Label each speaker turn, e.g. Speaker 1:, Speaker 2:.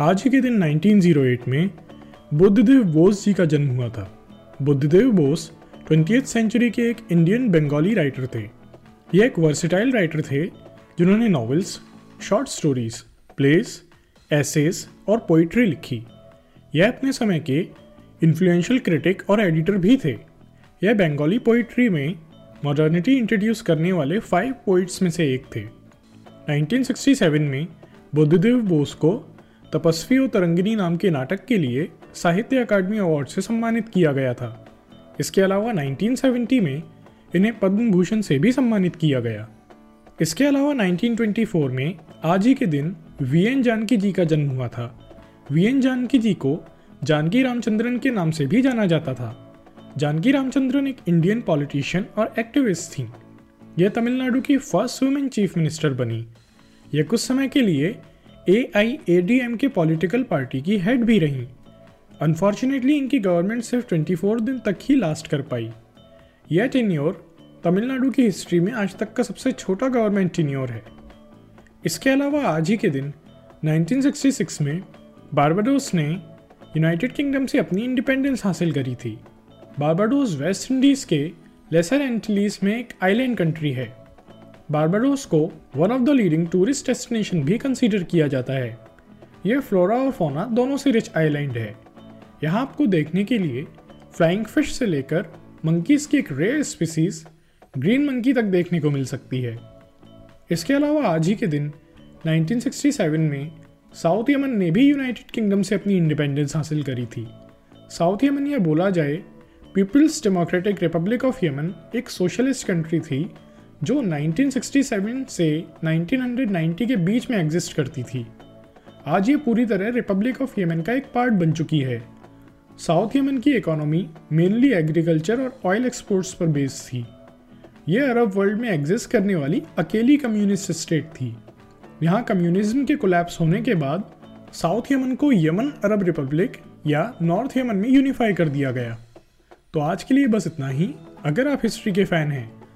Speaker 1: आज ही के दिन 1908 में बुद्धदेव बोस जी का जन्म हुआ था। बुद्धदेव बोस ट्वेंटी सेंचुरी के एक इंडियन बंगाली राइटर थे। ये एक वर्सिटाइल राइटर थे, जिन्होंने novels short stories plays essays और पोइट्री लिखी। यह अपने समय के इन्फ्लुएंशियल क्रिटिक और एडिटर भी थे। यह बंगाली पोइट्री में मॉडर्निटी इंट्रोड्यूस करने वाले फाइव पोइट्स में से एक थे। 1967 में बुद्धदेव बोस को तपस्वी और तरंगिनी नाम के नाटक के लिए साहित्य अकादमी अवार्ड से सम्मानित किया गया था। इसके अलावा 1970 में इन्हें पद्म भूषण से भी सम्मानित किया गया। इसके अलावा 1924 में आज ही के दिन वी एन जानकी जी का जन्म हुआ था। वी एन जानकी जी को जानकी रामचंद्रन के नाम से भी जाना जाता था। जानकी रामचंद्रन एक इंडियन पॉलिटिशियन और एक्टिविस्ट थी। यह तमिलनाडु की फ़र्स्ट वुमेन चीफ मिनिस्टर बनी। यह कुछ समय के लिए A I A D M K political party की हेड भी रहीं। अनफॉर्चुनेटली इनकी गवर्नमेंट सिर्फ़ 24 दिन तक ही लास्ट कर पाई। यह टेन्योर तमिलनाडु की हिस्ट्री में आज तक का सबसे छोटा गवर्नमेंट टेन्योर है। इसके अलावा आज ही के दिन 1966 में बारबाडोस ने यूनाइटेड किंगडम से अपनी इंडिपेंडेंस हासिल करी थी। बारबाडोस वेस्ट इंडीज़ के लेसर एंटलीस में एक आइलैंड कंट्री है। बारबाडोस को one of the leading tourist destination भी कंसीडर किया जाता है। यह फ्लोरा और फोना दोनों से रिच आइलैंड है। यहाँ आपको देखने के लिए फ्लाइंग फ़िश से लेकर मंकीज की एक रेयर स्पीसीज ग्रीन मंकी तक देखने को मिल सकती है। इसके अलावा आज ही के दिन 1967 में साउथ यमन ने भी यूनाइटेड किंगडम से अपनी इंडिपेंडेंस हासिल करी थी। साउथ यमन या बोला जाए People's Democratic Republic of Yemen एक सोशलिस्ट कंट्री थी जो 1967 से 1990 के बीच में एग्जिस्ट करती थी। आज ये पूरी तरह रिपब्लिक ऑफ़ यमन का एक पार्ट बन चुकी है। साउथ यमन की इकोनॉमी मेनली एग्रीकल्चर और ऑयल एक्सपोर्ट्स पर बेस्ड थी। ये अरब वर्ल्ड में एग्जिस्ट करने वाली अकेली कम्युनिस्ट स्टेट थी। यहाँ कम्युनिज्म के कोलैप्स होने के बाद साउथ यमन को यमन अरब रिपब्लिक या नॉर्थ यमन में यूनिफाई कर दिया गया। तो आज के लिए बस इतना ही। अगर आप हिस्ट्री के फ़ैन हैं